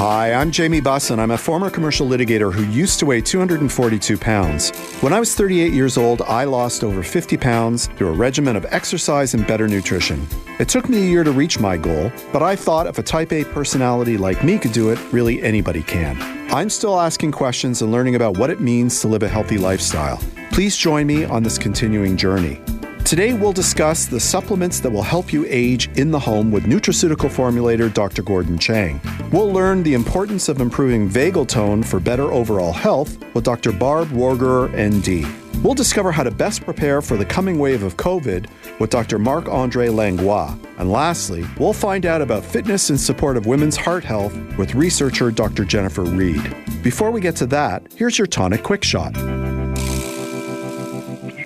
Hi, I'm Jamie Bussin. I'm a former commercial litigator who used to weigh 242 pounds. When I was 38 years old, I lost over 50 pounds through a regimen of exercise and better nutrition. It took me a year to reach my goal, but I thought if a type A personality like me could do it, really anybody can. I'm still asking questions and learning about what it means to live a healthy lifestyle. Please join me on this continuing journey. Today, we'll discuss the supplements that will help you age in the home with nutraceutical formulator Dr. Gordon Chang. We'll learn the importance of improving vagal tone for better overall health with Dr. Barb Woegerer, ND. We'll discover how to best prepare for the coming wave of COVID with Dr. Marc Andre Langlois. And lastly, we'll find out about fitness in support of women's heart health with researcher Dr. Jennifer Reed. Before we get to that, here's your tonic quick shot.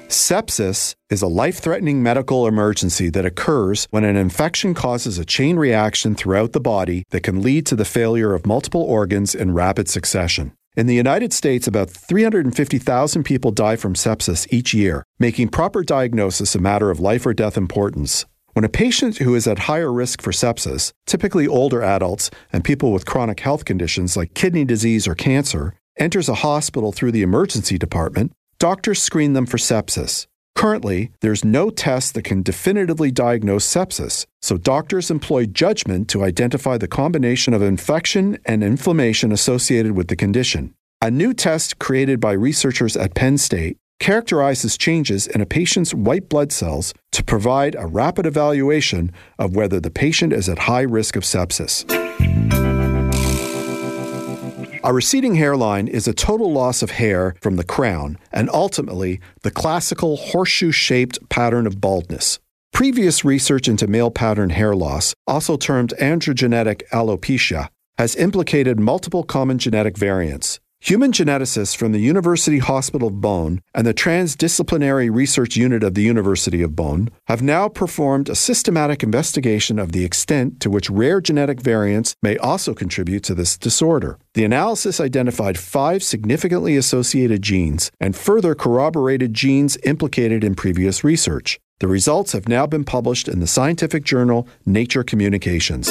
Sepsis is a life threatening medical emergency that occurs when an infection causes a chain reaction throughout the body that can lead to the failure of multiple organs in rapid succession. In the United States, about 350,000 people die from sepsis each year, making proper diagnosis a matter of life or death importance. When a patient who is at higher risk for sepsis, typically older adults and people with chronic health conditions like kidney disease or cancer, enters a hospital through the emergency department, doctors screen them for sepsis. Currently, there's no test that can definitively diagnose sepsis, so doctors employ judgment to identify the combination of infection and inflammation associated with the condition. A new test created by researchers at Penn State characterizes changes in a patient's white blood cells to provide a rapid evaluation of whether the patient is at high risk of sepsis. A receding hairline is a total loss of hair from the crown and ultimately the classical horseshoe shaped pattern of baldness. Previous research into male pattern hair loss, also termed androgenetic alopecia, has implicated multiple common genetic variants. Human geneticists from the University Hospital of Bonn and the Transdisciplinary Research Unit of the University of Bonn have now performed a systematic investigation of the extent to which rare genetic variants may also contribute to this disorder. The analysis identified five significantly associated genes and further corroborated genes implicated in previous research. The results have now been published in the scientific journal Nature Communications.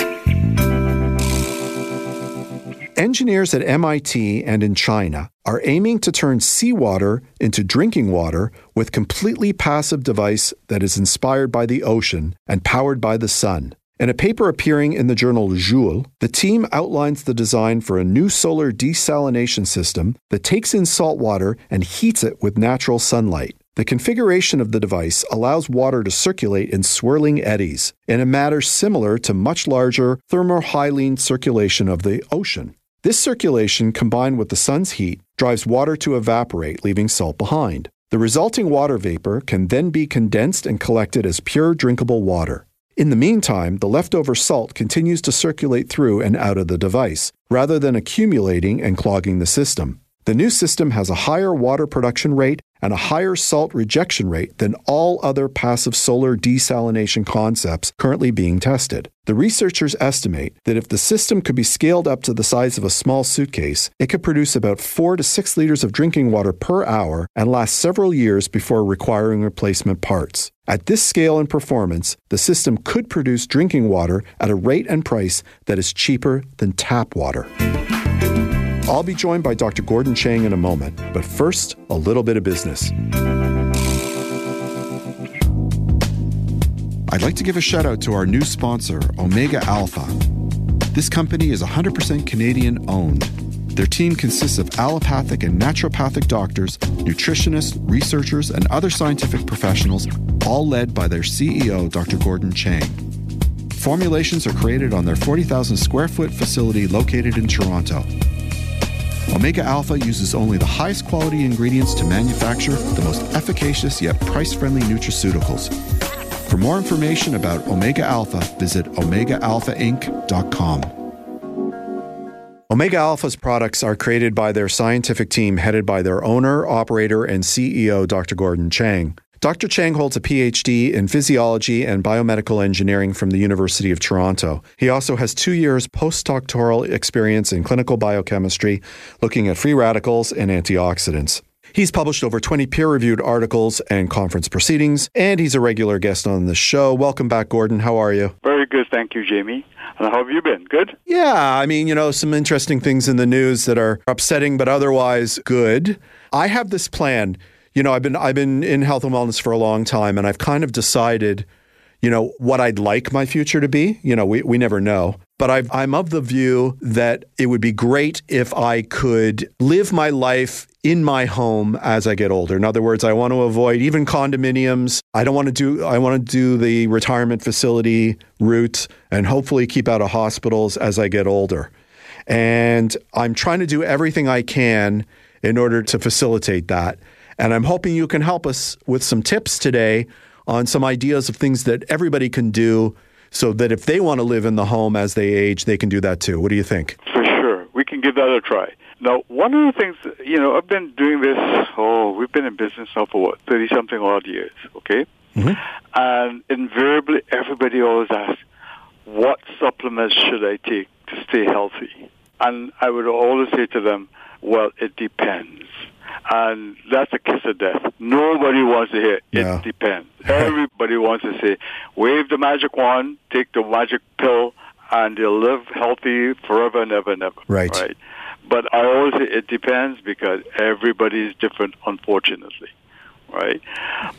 Engineers at MIT and in China are aiming to turn seawater into drinking water with a completely passive device that is inspired by the ocean and powered by the sun. In a paper appearing in the journal Joule, the team outlines the design for a new solar desalination system that takes in salt water and heats it with natural sunlight. The configuration of the device allows water to circulate in swirling eddies in a manner similar to much larger thermohaline circulation of the ocean. This circulation, combined with the sun's heat, drives water to evaporate, leaving salt behind. The resulting water vapor can then be condensed and collected as pure drinkable water. In the meantime, the leftover salt continues to circulate through and out of the device, rather than accumulating and clogging the system. The new system has a higher water production rate and a higher salt rejection rate than all other passive solar desalination concepts currently being tested. The researchers estimate that if the system could be scaled up to the size of a small suitcase, it could produce about 4 to 6 liters of drinking water per hour and last several years before requiring replacement parts. At this scale and performance, the system could produce drinking water at a rate and price that is cheaper than tap water. I'll be joined by Dr. Gordon Chang in a moment, but first, a little bit of business. I'd like to give a shout out to our new sponsor, Omega Alpha. This company is 100% Canadian owned. Their team consists of allopathic and naturopathic doctors, nutritionists, researchers, and other scientific professionals, all led by their CEO, Dr. Gordon Chang. Formulations are created on their 40,000 square foot facility located in Toronto. Omega Alpha uses only the highest quality ingredients to manufacture the most efficacious yet price friendly nutraceuticals. For more information about Omega Alpha, visit OmegaAlphaInc.com. Omega Alpha's products are created by their scientific team headed by their owner, operator, and CEO, Dr. Gordon Chang. Dr. Chang holds a PhD in physiology and biomedical engineering from the University of Toronto. He also has two years postdoctoral experience in clinical biochemistry, looking at free radicals and antioxidants. He's published over 20 peer reviewed articles and conference proceedings, and he's a regular guest on the show. Welcome back, Gordon. How are you? Very good. Thank you, Jamie. And how have you been? Good? Yeah, I mean, you know, some interesting things in the news that are upsetting, but otherwise good. I have this plan you know, I've been I've been in health and wellness for a long time, and I've kind of decided, you know, what I'd like my future to be. You know, we we never know, but i I'm of the view that it would be great if I could live my life in my home as I get older. In other words, I want to avoid even condominiums. I don't want to do I want to do the retirement facility route and hopefully keep out of hospitals as I get older. And I'm trying to do everything I can in order to facilitate that. And I'm hoping you can help us with some tips today on some ideas of things that everybody can do so that if they want to live in the home as they age, they can do that too. What do you think? For sure. We can give that a try. Now, one of the things, you know, I've been doing this, oh, we've been in business now for what, 30 something odd years, okay? Mm-hmm. And invariably, everybody always asks, what supplements should I take to stay healthy? And I would always say to them, well, it depends. And that's a kiss of death. Nobody wants to hear yeah. it depends. Everybody wants to say, wave the magic wand, take the magic pill, and you'll live healthy forever and ever and ever. Right. Right. But I always say it depends because everybody is different, unfortunately. Right.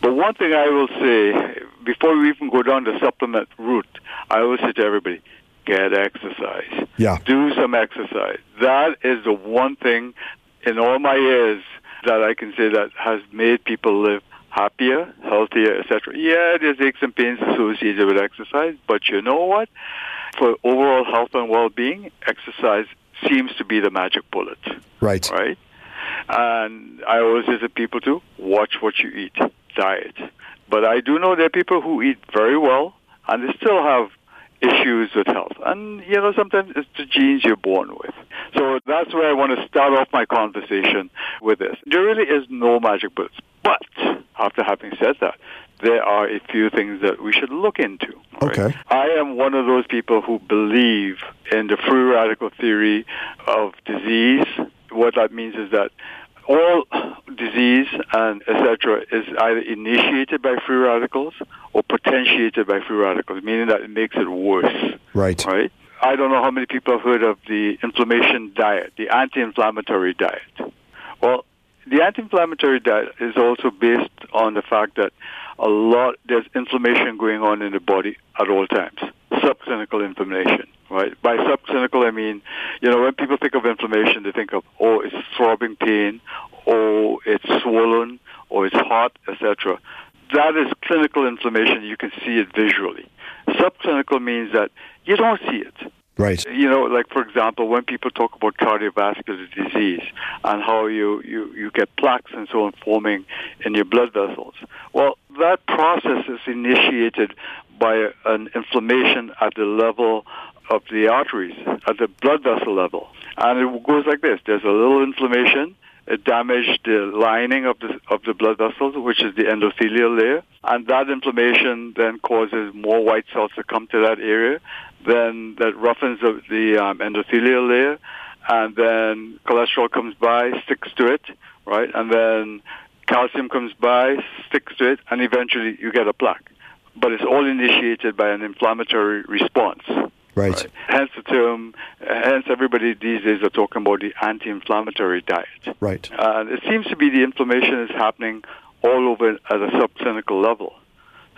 But one thing I will say before we even go down the supplement route, I always say to everybody, get exercise. Yeah. Do some exercise. That is the one thing in all my years that I can say that has made people live happier, healthier, etc. Yeah, there's aches and pains associated with exercise, but you know what? For overall health and well-being, exercise seems to be the magic bullet. Right. Right. And I always say to people too, watch what you eat, diet. But I do know there are people who eat very well and they still have issues with health. And, you know, sometimes it's the genes you're born with. So that's where I want to start off my conversation with this. There really is no magic bullets. But after having said that, there are a few things that we should look into. Right? Okay. I am one of those people who believe in the free radical theory of disease. What that means is that all disease and etc. is either initiated by free radicals or potentiated by free radicals, meaning that it makes it worse. Right. Right. I don't know how many people have heard of the inflammation diet, the anti-inflammatory diet. Well, the anti-inflammatory diet is also based on the fact that a lot there's inflammation going on in the body at all times, subclinical inflammation right? By subclinical, I mean, you know, when people think of inflammation, they think of, oh, it's throbbing pain, or it's swollen, or it's hot, etc. That is clinical inflammation. You can see it visually. Subclinical means that you don't see it. Right. You know, like for example, when people talk about cardiovascular disease and how you, you, you get plaques and so on forming in your blood vessels. Well, that process is initiated by an inflammation at the level of the arteries at the blood vessel level. And it goes like this. There's a little inflammation. It damaged the lining of the, of the blood vessels, which is the endothelial layer. And that inflammation then causes more white cells to come to that area. Then that roughens the, the um, endothelial layer. And then cholesterol comes by, sticks to it, right? And then calcium comes by, sticks to it, and eventually you get a plaque. But it's all initiated by an inflammatory response. Right. right. Hence the term, hence everybody these days are talking about the anti-inflammatory diet. Right. And it seems to be the inflammation is happening all over at a subclinical level.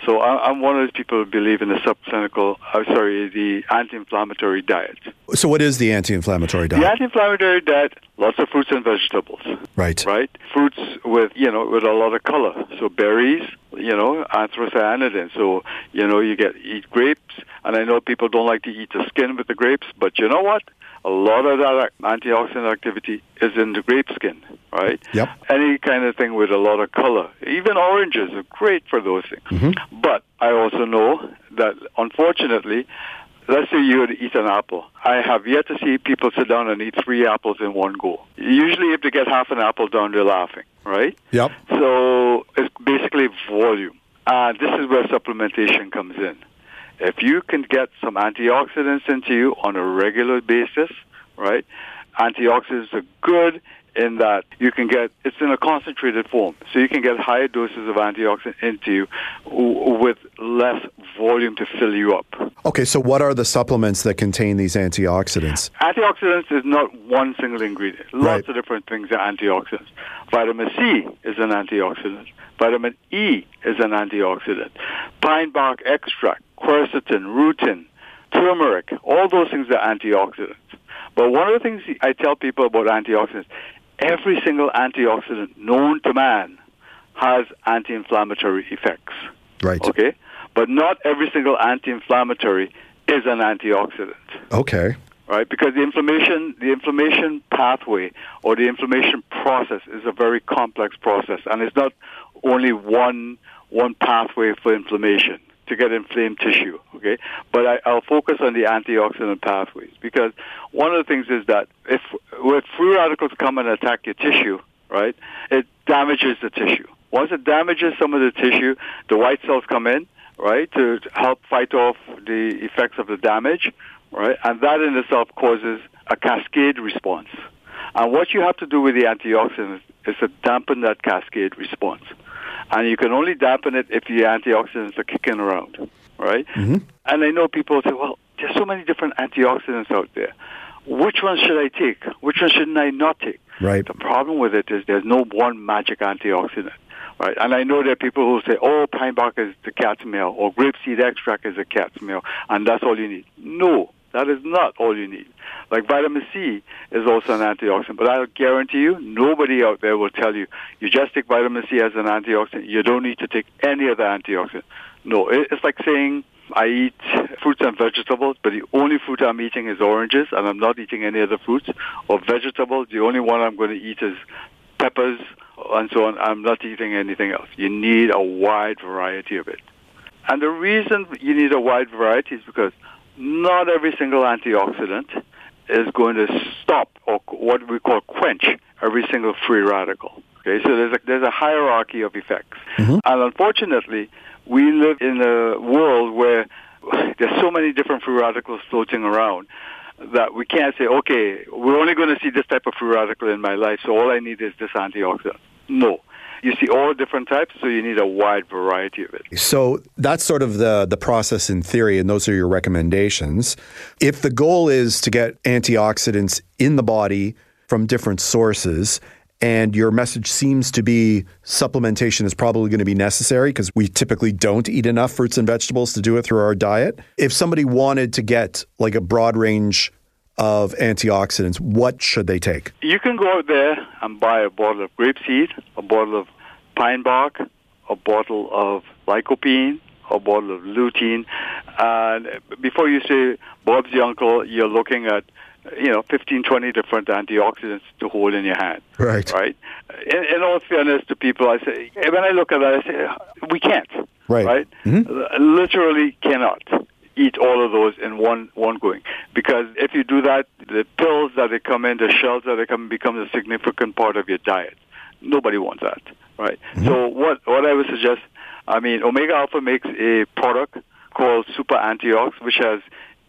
So I'm one of those people who believe in the subclinical, uh, sorry, the anti-inflammatory diet. So what is the anti-inflammatory diet? The anti-inflammatory diet, lots of fruits and vegetables. Right. Right? Fruits with, you know, with a lot of color. So berries, you know, anthocyanidin. So, you know, you get eat grapes, and I know people don't like to eat the skin with the grapes, but you know what? A lot of that antioxidant activity is in the grape skin, right? Yep. Any kind of thing with a lot of color. Even oranges are great for those things. Mm-hmm. But I also know that unfortunately, let's say you would eat an apple. I have yet to see people sit down and eat three apples in one go. Usually, if they get half an apple down, they're laughing, right? Yep. So it's basically volume. And this is where supplementation comes in. If you can get some antioxidants into you on a regular basis, right? Antioxidants are good in that you can get it's in a concentrated form, so you can get higher doses of antioxidant into you with less volume to fill you up. Okay, so what are the supplements that contain these antioxidants? Antioxidants is not one single ingredient. Lots Right. of different things are antioxidants. Vitamin C is an antioxidant. Vitamin E is an antioxidant. Pine bark extract, quercetin, rutin, turmeric, all those things are antioxidants. But one of the things I tell people about antioxidants, every single antioxidant known to man has anti-inflammatory effects. Right. Okay? But not every single anti-inflammatory is an antioxidant Okay. right? Because the inflammation, the inflammation pathway or the inflammation process is a very complex process, and it's not only one one pathway for inflammation to get inflamed tissue. Okay, but I, I'll focus on the antioxidant pathways because one of the things is that if if free radicals come and attack your tissue, right, it damages the tissue. Once it damages some of the tissue, the white cells come in, right, to help fight off the effects of the damage, right? And that in itself causes a cascade response. And what you have to do with the antioxidants is to dampen that cascade response. And you can only dampen it if the antioxidants are kicking around, right? Mm-hmm. And I know people say, well, there's so many different antioxidants out there. Which one should I take? Which one shouldn't I not take? Right. The problem with it is there's no one magic antioxidant, right? And I know there are people who say, oh, pine bark is the cat's meal, or grapeseed extract is the cat's meal, and that's all you need. No, that is not all you need. Like vitamin C is also an antioxidant, but I'll guarantee you, nobody out there will tell you, you just take vitamin C as an antioxidant, you don't need to take any other antioxidant. No, it's like saying, I eat fruits and vegetables, but the only fruit I'm eating is oranges, and I'm not eating any other fruits. Or vegetables, the only one I'm going to eat is peppers, and so on. I'm not eating anything else. You need a wide variety of it. And the reason you need a wide variety is because not every single antioxidant is going to stop or what we call quench every single free radical. Okay, so there's a, there's a hierarchy of effects. Mm-hmm. And unfortunately, we live in a world where there's so many different free radicals floating around that we can't say, okay, we're only going to see this type of free radical in my life, so all I need is this antioxidant. No. You see all different types, so you need a wide variety of it. So that's sort of the the process in theory, and those are your recommendations. If the goal is to get antioxidants in the body from different sources, and your message seems to be supplementation is probably going to be necessary because we typically don't eat enough fruits and vegetables to do it through our diet. If somebody wanted to get like a broad range of antioxidants, what should they take? You can go out there and buy a bottle of grapeseed, a bottle of pine bark, a bottle of lycopene, a bottle of lutein, and before you say Bob's your uncle, you're looking at you know 15, 20 different antioxidants to hold in your hand. Right. Right. In, in all fairness to people, I say when I look at that, I say we can't. Right. Right. Mm-hmm. Literally cannot eat all of those in one one going because if you do that, the pills that they come in, the shells that they come, become a significant part of your diet. Nobody wants that, right? Mm-hmm. So what what I would suggest, I mean, Omega Alpha makes a product called Super Antiox, which has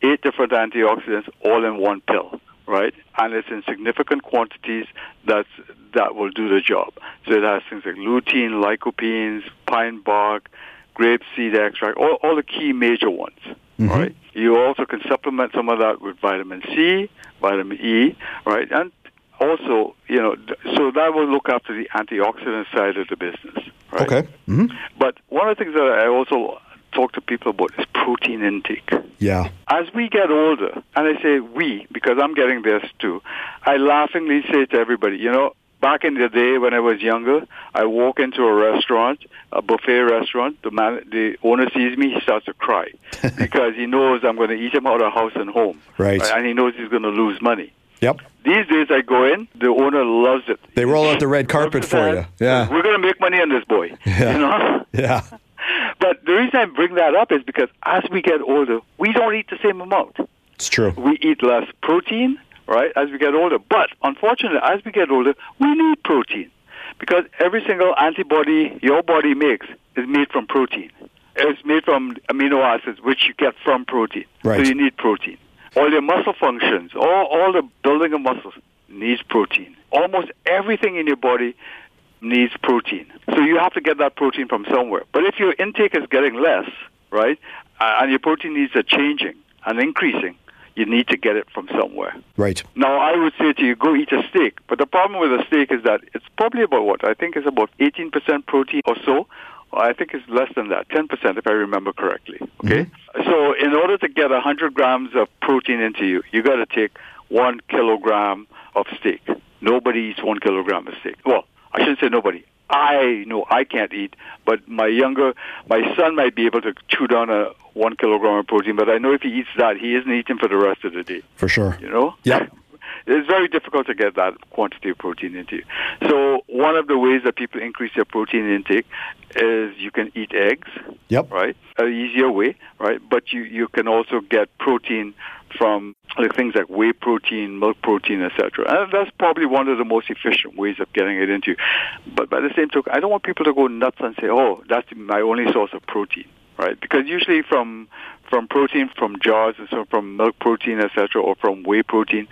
eight different antioxidants all in one pill, right? And it's in significant quantities that's that will do the job. So it has things like lutein, lycopenes, pine bark, grape seed extract, all, all the key major ones. Right. You also can supplement some of that with vitamin C, vitamin E, right, and also, you know, so that will look after the antioxidant side of the business. Right? Okay. hmm But one of the things that I also talk to people about is protein intake. Yeah. As we get older, and I say we because I'm getting this too, I laughingly say to everybody, you know, back in the day when I was younger, I walk into a restaurant, a buffet restaurant, the man, the owner sees me, he starts to cry because he knows I'm going to eat him out of house and home, Right. And he knows he's going to lose money. Yep. These days, I go in, the owner loves it. They roll out the red carpet for you. Yeah. we're going to make money on this boy. Yeah. You know. Yeah. But the reason I bring that up is because as we get older, we don't eat the same amount. It's true. We eat less protein, right, as we get older. But unfortunately, as we get older, we need protein because every single antibody your body makes is made from protein. It's made from amino acids, which you get from protein. Right. So you need protein. All your muscle functions, all, all the building of muscles needs protein. Almost everything in your body needs protein. So you have to get that protein from somewhere. But if your intake is getting less, right, and your protein needs are changing and increasing, you need to get it from somewhere. Right. Now, I would say to you, go eat a steak. But the problem with a steak is that it's probably about what? I think it's about 18% protein or so. I think it's less than that, 10% if I remember correctly. Okay? Mm-hmm. So, in order to get 100 grams of protein into you, you got to take one kilogram of steak. Nobody eats one kilogram of steak. Well, I shouldn't say nobody. I know I can't eat, but my younger, my son might be able to chew down a one kilogram of protein. But I know if he eats that, he isn't eating for the rest of the day. For sure. You know. Yeah. It's very difficult to get that quantity of protein into you. So one of the ways that people increase their protein intake is you can eat eggs. Yep. Right. An easier way, right? But you you can also get protein from like things like whey protein, milk protein, etc. And that's probably one of the most efficient ways of getting it into you. But by the same token, I don't want people to go nuts and say, "Oh, that's my only source of protein." Right? Because usually from from protein from jars, and so from milk protein, etc., or from whey protein,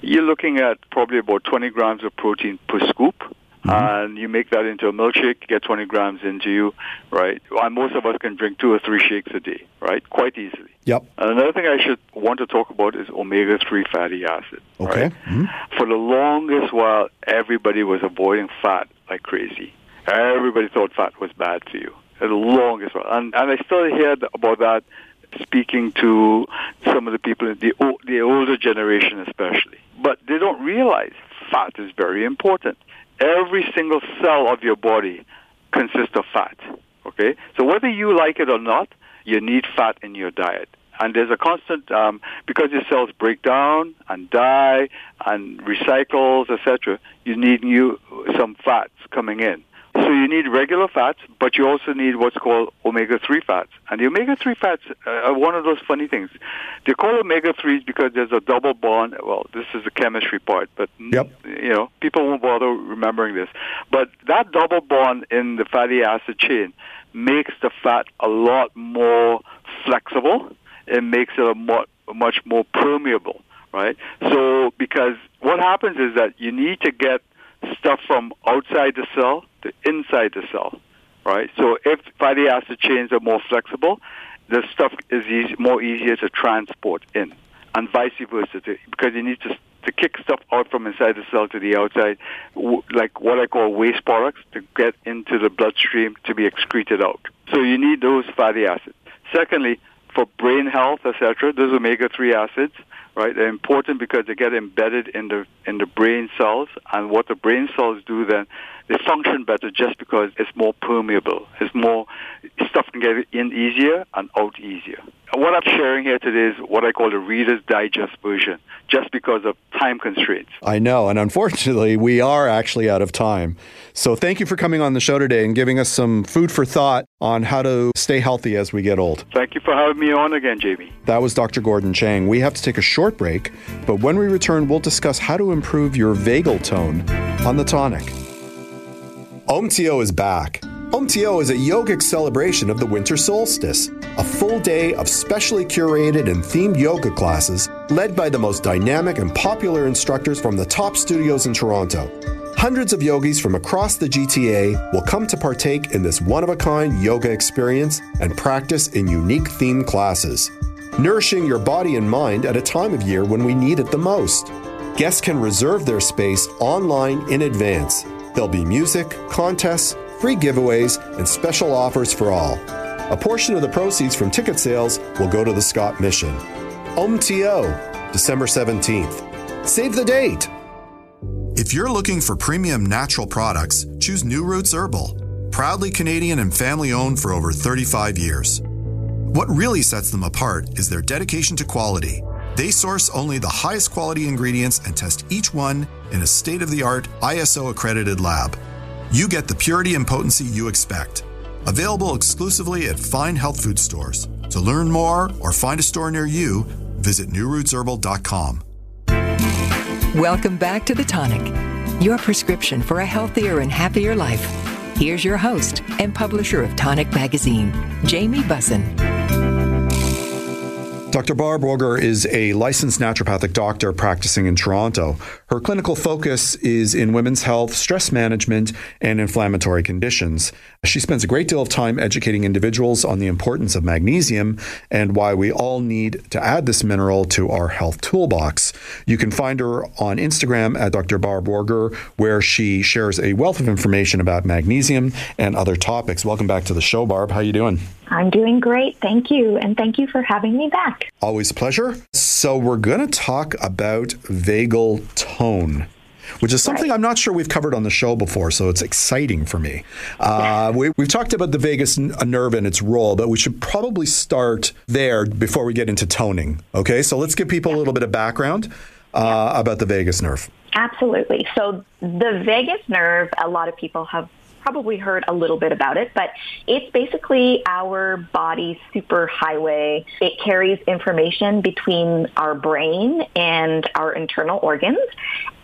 you're looking at probably about 20 grams of protein per scoop. Mm-hmm. And you make that into a milkshake, get 20 grams into you, right? And most of us can drink two or three shakes a day, right? Quite easily. Yep. And another thing I should want to talk about is omega-3 fatty acid. Okay. Right? Mm-hmm. For the longest while, everybody was avoiding fat like crazy. Everybody thought fat was bad for you. The longest while. And, and I still hear about that speaking to some of the people in the the older generation especially. But they don't realize fat is very important. Every single cell of your body consists of fat. Okay? So whether you like it or not, you need fat in your diet. And there's a constant um, because your cells break down and die and recycles, etc. You need new some fats coming in. So you need regular fats, but you also need what's called omega-3 fats. And the omega-3 fats uh, are one of those funny things. They call omega-3s because there's a double bond. Well, this is the chemistry part, but mm, yep. you know, people won't bother remembering this. But that double bond in the fatty acid chain makes the fat a lot more flexible. It makes it a more, much more permeable, right? So because what happens is that you need to get stuff from outside the cell to inside the cell, right? So if fatty acid chains are more flexible, the stuff is easy, more easier to transport in, and vice versa, to, because you need to to kick stuff out from inside the cell to the outside, like what I call waste products, to get into the bloodstream to be excreted out. So you need those fatty acids. Secondly, for brain health, etc., those omega-3 acids, right, they're important because they get embedded in the in the brain cells, and what the brain cells do then, they function better just because it's more permeable. It's more stuff can get in easier and out easier. What I'm sharing here today is what I call the Reader's Digest version, just because of time constraints. I know, and unfortunately, we are actually out of time. So thank you for coming on the show today and giving us some food for thought on how to stay healthy as we get old. Thank you for having me on again, Jamie. That was Dr. Gordon Chang. We have to take a short break, but when we return, we'll discuss how to improve your vagal tone on the tonic. OMTO is back. OMTO is a yogic celebration of the winter solstice, a full day of specially curated and themed yoga classes led by the most dynamic and popular instructors from the top studios in Toronto. Hundreds of yogis from across the GTA will come to partake in this one of a kind yoga experience and practice in unique themed classes, nourishing your body and mind at a time of year when we need it the most. Guests can reserve their space online in advance. There'll be music, contests, free giveaways, and special offers for all. A portion of the proceeds from ticket sales will go to the Scott Mission. OMTO, December 17th. Save the date! If you're looking for premium natural products, choose New Roots Herbal. Proudly Canadian and family owned for over 35 years. What really sets them apart is their dedication to quality. They source only the highest quality ingredients and test each one in a state of the art ISO accredited lab. You get the purity and potency you expect. Available exclusively at fine health food stores. To learn more or find a store near you, visit newrootsherbal.com. Welcome back to The Tonic, your prescription for a healthier and happier life. Here's your host and publisher of Tonic Magazine, Jamie Bussin. Dr. Barb Woger is a licensed naturopathic doctor practicing in Toronto. Her clinical focus is in women's health, stress management, and inflammatory conditions. She spends a great deal of time educating individuals on the importance of magnesium and why we all need to add this mineral to our health toolbox. You can find her on Instagram at Dr. Barb Woger, where she shares a wealth of information about magnesium and other topics. Welcome back to the show, Barb. How are you doing? I'm doing great. Thank you. And thank you for having me back. Always a pleasure. So, we're going to talk about vagal tone which is something right. I'm not sure we've covered on the show before, so it's exciting for me. Uh, we, have talked about the vagus nerve and its role, but we should probably start there before we get into toning. Okay, so let's give people a little bit of background uh, about the vagus nerve. Absolutely. So, the vagus nerve, a lot of people have probably heard a little bit about it, but it's basically our body's superhighway. It carries information between our brain and our internal organs,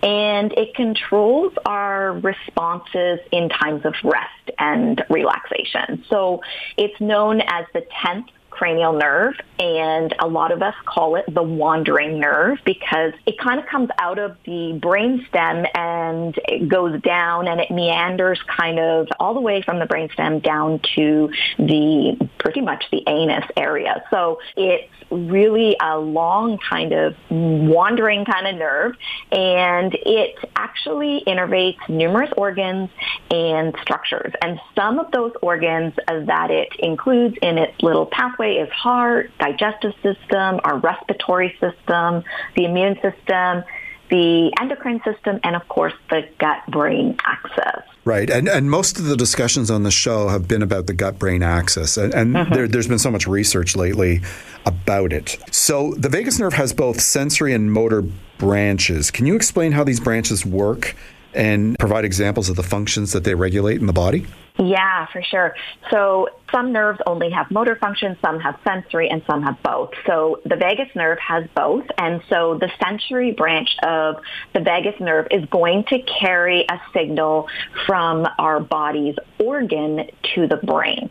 and it controls our responses in times of rest and relaxation. So it's known as the 10th cranial nerve, and a lot of us call it the wandering nerve because it kind of comes out of the brainstem and it goes down and it meanders kind of all the way from the brainstem down to the pretty much the anus area. So it's really a long kind of wandering kind of nerve and it actually innervates numerous organs and structures. And some of those organs that it includes in its little pathway is heart, digestive system, our respiratory system, the immune system, the endocrine system, and of course the gut-brain axis. Right, and and most of the discussions on the show have been about the gut-brain axis, and, and mm-hmm. there, there's been so much research lately about it. So the vagus nerve has both sensory and motor branches. Can you explain how these branches work and provide examples of the functions that they regulate in the body? Yeah, for sure. So some nerves only have motor function, some have sensory, and some have both. So the vagus nerve has both. And so the sensory branch of the vagus nerve is going to carry a signal from our body's organ to the brain.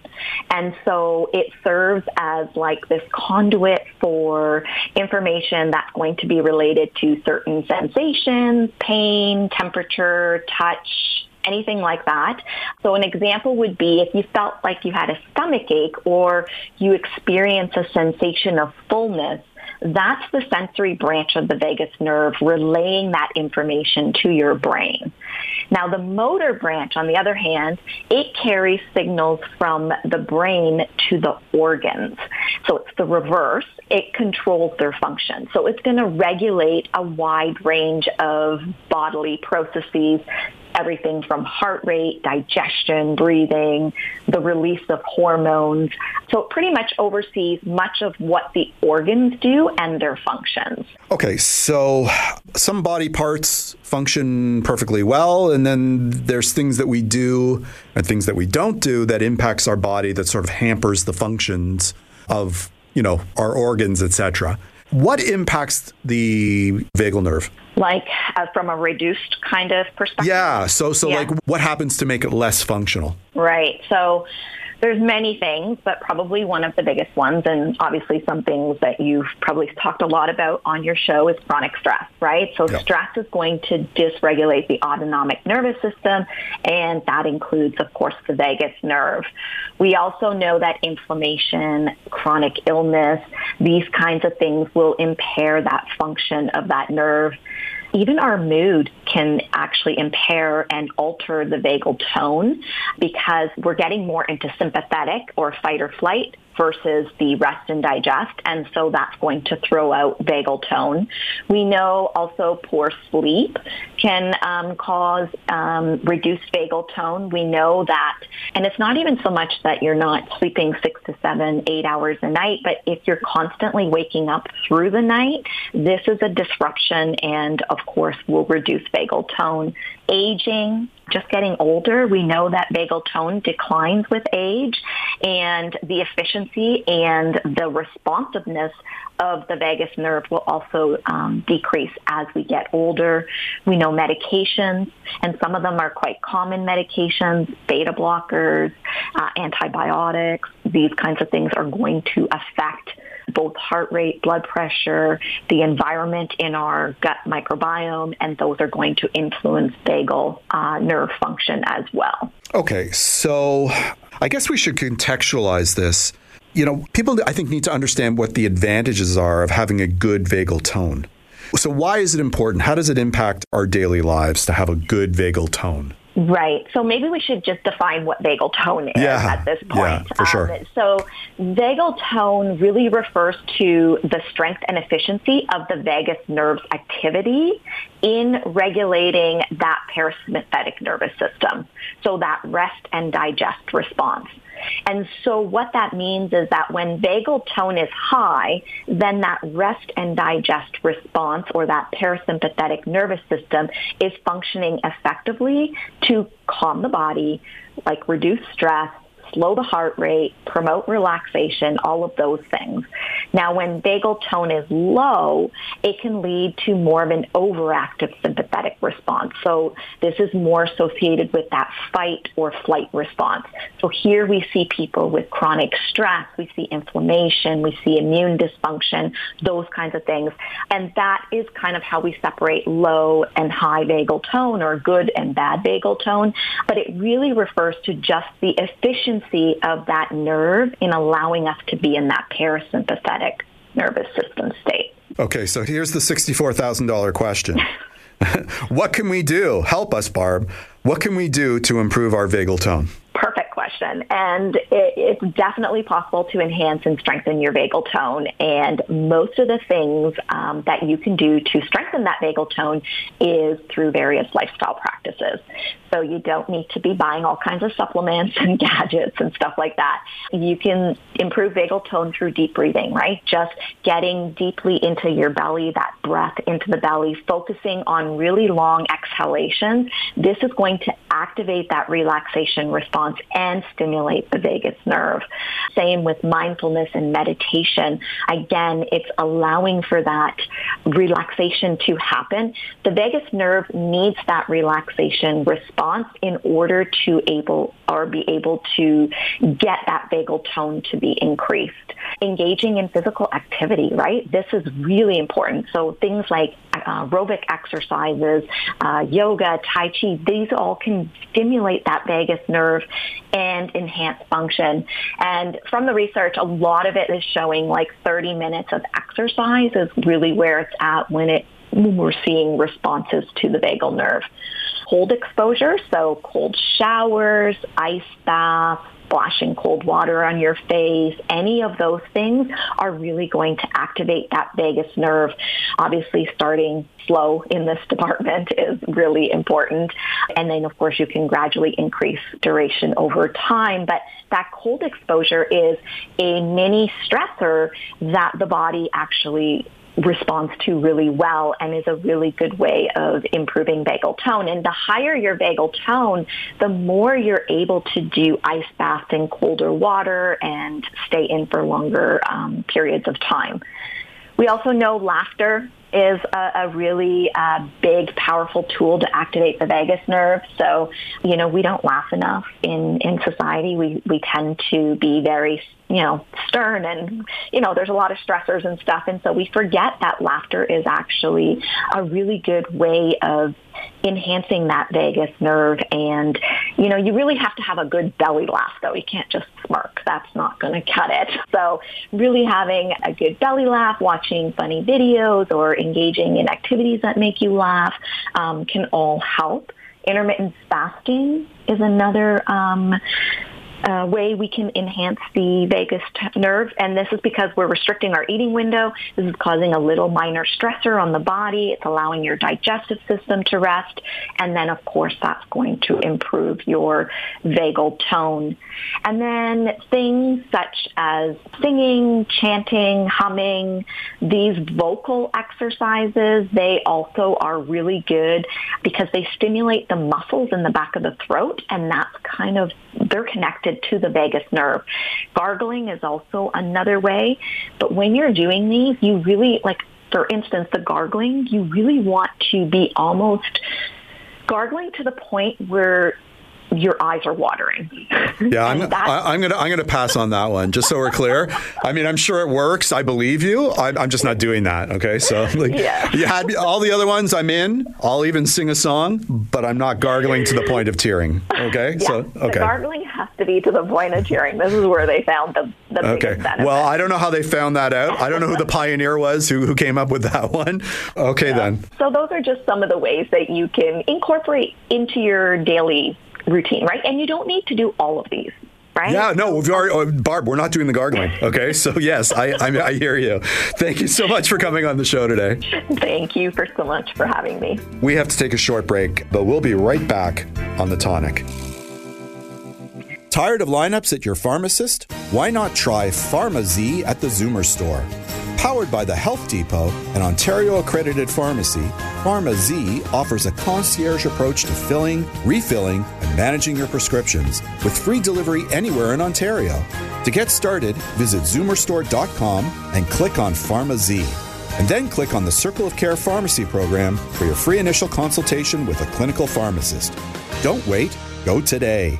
And so it serves as like this conduit for information that's going to be related to certain sensations, pain, temperature, touch, anything like that. So an example would be if you felt like you had a stomach ache or you experience a sensation of fullness, that's the sensory branch of the vagus nerve relaying that information to your brain. Now the motor branch, on the other hand, it carries signals from the brain to the organs. So it's the reverse. It controls their function. So it's going to regulate a wide range of bodily processes everything from heart rate, digestion, breathing, the release of hormones. So it pretty much oversees much of what the organs do and their functions. Okay, so some body parts function perfectly well, and then there's things that we do and things that we don't do that impacts our body that sort of hampers the functions of, you know, our organs, etc. What impacts the vagal nerve? Like uh, from a reduced kind of perspective? Yeah. So, so yeah. like what happens to make it less functional? Right. So there's many things, but probably one of the biggest ones, and obviously some things that you've probably talked a lot about on your show is chronic stress, right? So stress is going to dysregulate the autonomic nervous system, and that includes, of course, the vagus nerve. We also know that inflammation, chronic illness, these kinds of things will impair that function of that nerve even our mood can actually impair and alter the vagal tone because we're getting more into sympathetic or fight or flight versus the rest and digest. And so that's going to throw out vagal tone. We know also poor sleep can um, cause um, reduced vagal tone. We know that, and it's not even so much that you're not sleeping six to seven, eight hours a night, but if you're constantly waking up through the night, this is a disruption and of course will reduce vagal tone. Aging, just getting older, we know that vagal tone declines with age and the efficiency and the responsiveness of the vagus nerve will also um, decrease as we get older. We know medications, and some of them are quite common medications, beta blockers, uh, antibiotics. These kinds of things are going to affect both heart rate, blood pressure, the environment in our gut microbiome, and those are going to influence vagal uh, nerve function as well. Okay, so I guess we should contextualize this. You know, people I think need to understand what the advantages are of having a good vagal tone. So, why is it important? How does it impact our daily lives to have a good vagal tone? Right. So maybe we should just define what vagal tone is yeah. at this point. Yeah, for sure. Um, so vagal tone really refers to the strength and efficiency of the vagus nerve's activity in regulating that parasympathetic nervous system. So that rest and digest response. And so what that means is that when vagal tone is high, then that rest and digest response or that parasympathetic nervous system is functioning effectively to calm the body, like reduce stress, slow the heart rate, promote relaxation, all of those things. Now, when vagal tone is low, it can lead to more of an overactive sympathetic response. So this is more associated with that fight or flight response. So here we see people with chronic stress, we see inflammation, we see immune dysfunction, those kinds of things. And that is kind of how we separate low and high vagal tone or good and bad vagal tone. But it really refers to just the efficiency of that nerve in allowing us to be in that parasympathetic nervous system state. Okay, so here's the $64,000 question. what can we do? Help us, Barb. What can we do to improve our vagal tone? Perfect question. And it, it's definitely possible to enhance and strengthen your vagal tone. And most of the things um, that you can do to strengthen that vagal tone is through various lifestyle practices. So you don't need to be buying all kinds of supplements and gadgets and stuff like that. You can improve vagal tone through deep breathing, right? Just getting deeply into your belly, that breath into the belly, focusing on really long exhalations. This is going to activate that relaxation response and stimulate the vagus nerve. Same with mindfulness and meditation. Again, it's allowing for that relaxation to happen. The vagus nerve needs that relaxation response response in order to able or be able to get that vagal tone to be increased. Engaging in physical activity, right? This is really important. So things like uh, aerobic exercises, uh, yoga, tai chi, these all can stimulate that vagus nerve and enhance function. And from the research, a lot of it is showing like 30 minutes of exercise is really where it's at when it when we're seeing responses to the vagal nerve. Cold exposure, so cold showers, ice baths, splashing cold water on your face, any of those things are really going to activate that vagus nerve. Obviously, starting slow in this department is really important. And then, of course, you can gradually increase duration over time. But that cold exposure is a mini stressor that the body actually responds to really well and is a really good way of improving vagal tone. And the higher your vagal tone, the more you're able to do ice baths in colder water and stay in for longer um, periods of time. We also know laughter is a, a really uh, big, powerful tool to activate the vagus nerve. So, you know, we don't laugh enough in, in society. We, we tend to be very, you know, stern and, you know, there's a lot of stressors and stuff. And so we forget that laughter is actually a really good way of enhancing that vagus nerve. And, you know, you really have to have a good belly laugh, though. You can't just smirk. That's not going to cut it. So really having a good belly laugh, watching funny videos or engaging in activities that make you laugh um, can all help. Intermittent fasting is another um, uh, way we can enhance the vagus nerve, and this is because we're restricting our eating window. This is causing a little minor stressor on the body. It's allowing your digestive system to rest, and then of course that's going to improve your vagal tone. And then things such as singing, chanting, humming, these vocal exercises, they also are really good because they stimulate the muscles in the back of the throat, and that's kind of they're connected to the vagus nerve. Gargling is also another way, but when you're doing these, you really, like, for instance, the gargling, you really want to be almost gargling to the point where your eyes are watering. Yeah, I'm, I, am gonna I'm gonna pass on that one, just so we're clear. I mean, I'm sure it works. I believe you. I, am just not doing that. Okay, so like, yeah. you had all the other ones. I'm in. I'll even sing a song, but I'm not gargling to the point of tearing. Okay, yeah, so okay. The gargling has to be to the point of tearing. This is where they found the the okay. benefit. Well, I don't know how they found that out. I don't know who the pioneer was who who came up with that one. Okay, yeah. then. So those are just some of the ways that you can incorporate into your daily routine, right? And you don't need to do all of these. Right? Yeah, no, we've already, uh, Barb, we're not doing the gargling. Okay, so yes, I, I, I hear you. Thank you so much for coming on the show today. Thank you for so much for having me. We have to take a short break, but we'll be right back on the tonic. Tired of lineups at your pharmacist? Why not try PharmaZ at the Zoomer store? Powered by the Health Depot, an Ontario accredited pharmacy, PharmaZ offers a concierge approach to filling, refilling, and managing your prescriptions with free delivery anywhere in Ontario. To get started, visit zoomerstore.com and click on PharmaZ. And then click on the Circle of Care Pharmacy program for your free initial consultation with a clinical pharmacist. Don't wait, go today.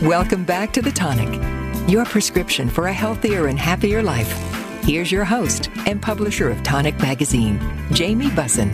Welcome back to The Tonic, your prescription for a healthier and happier life. Here's your host and publisher of Tonic Magazine, Jamie Bussin.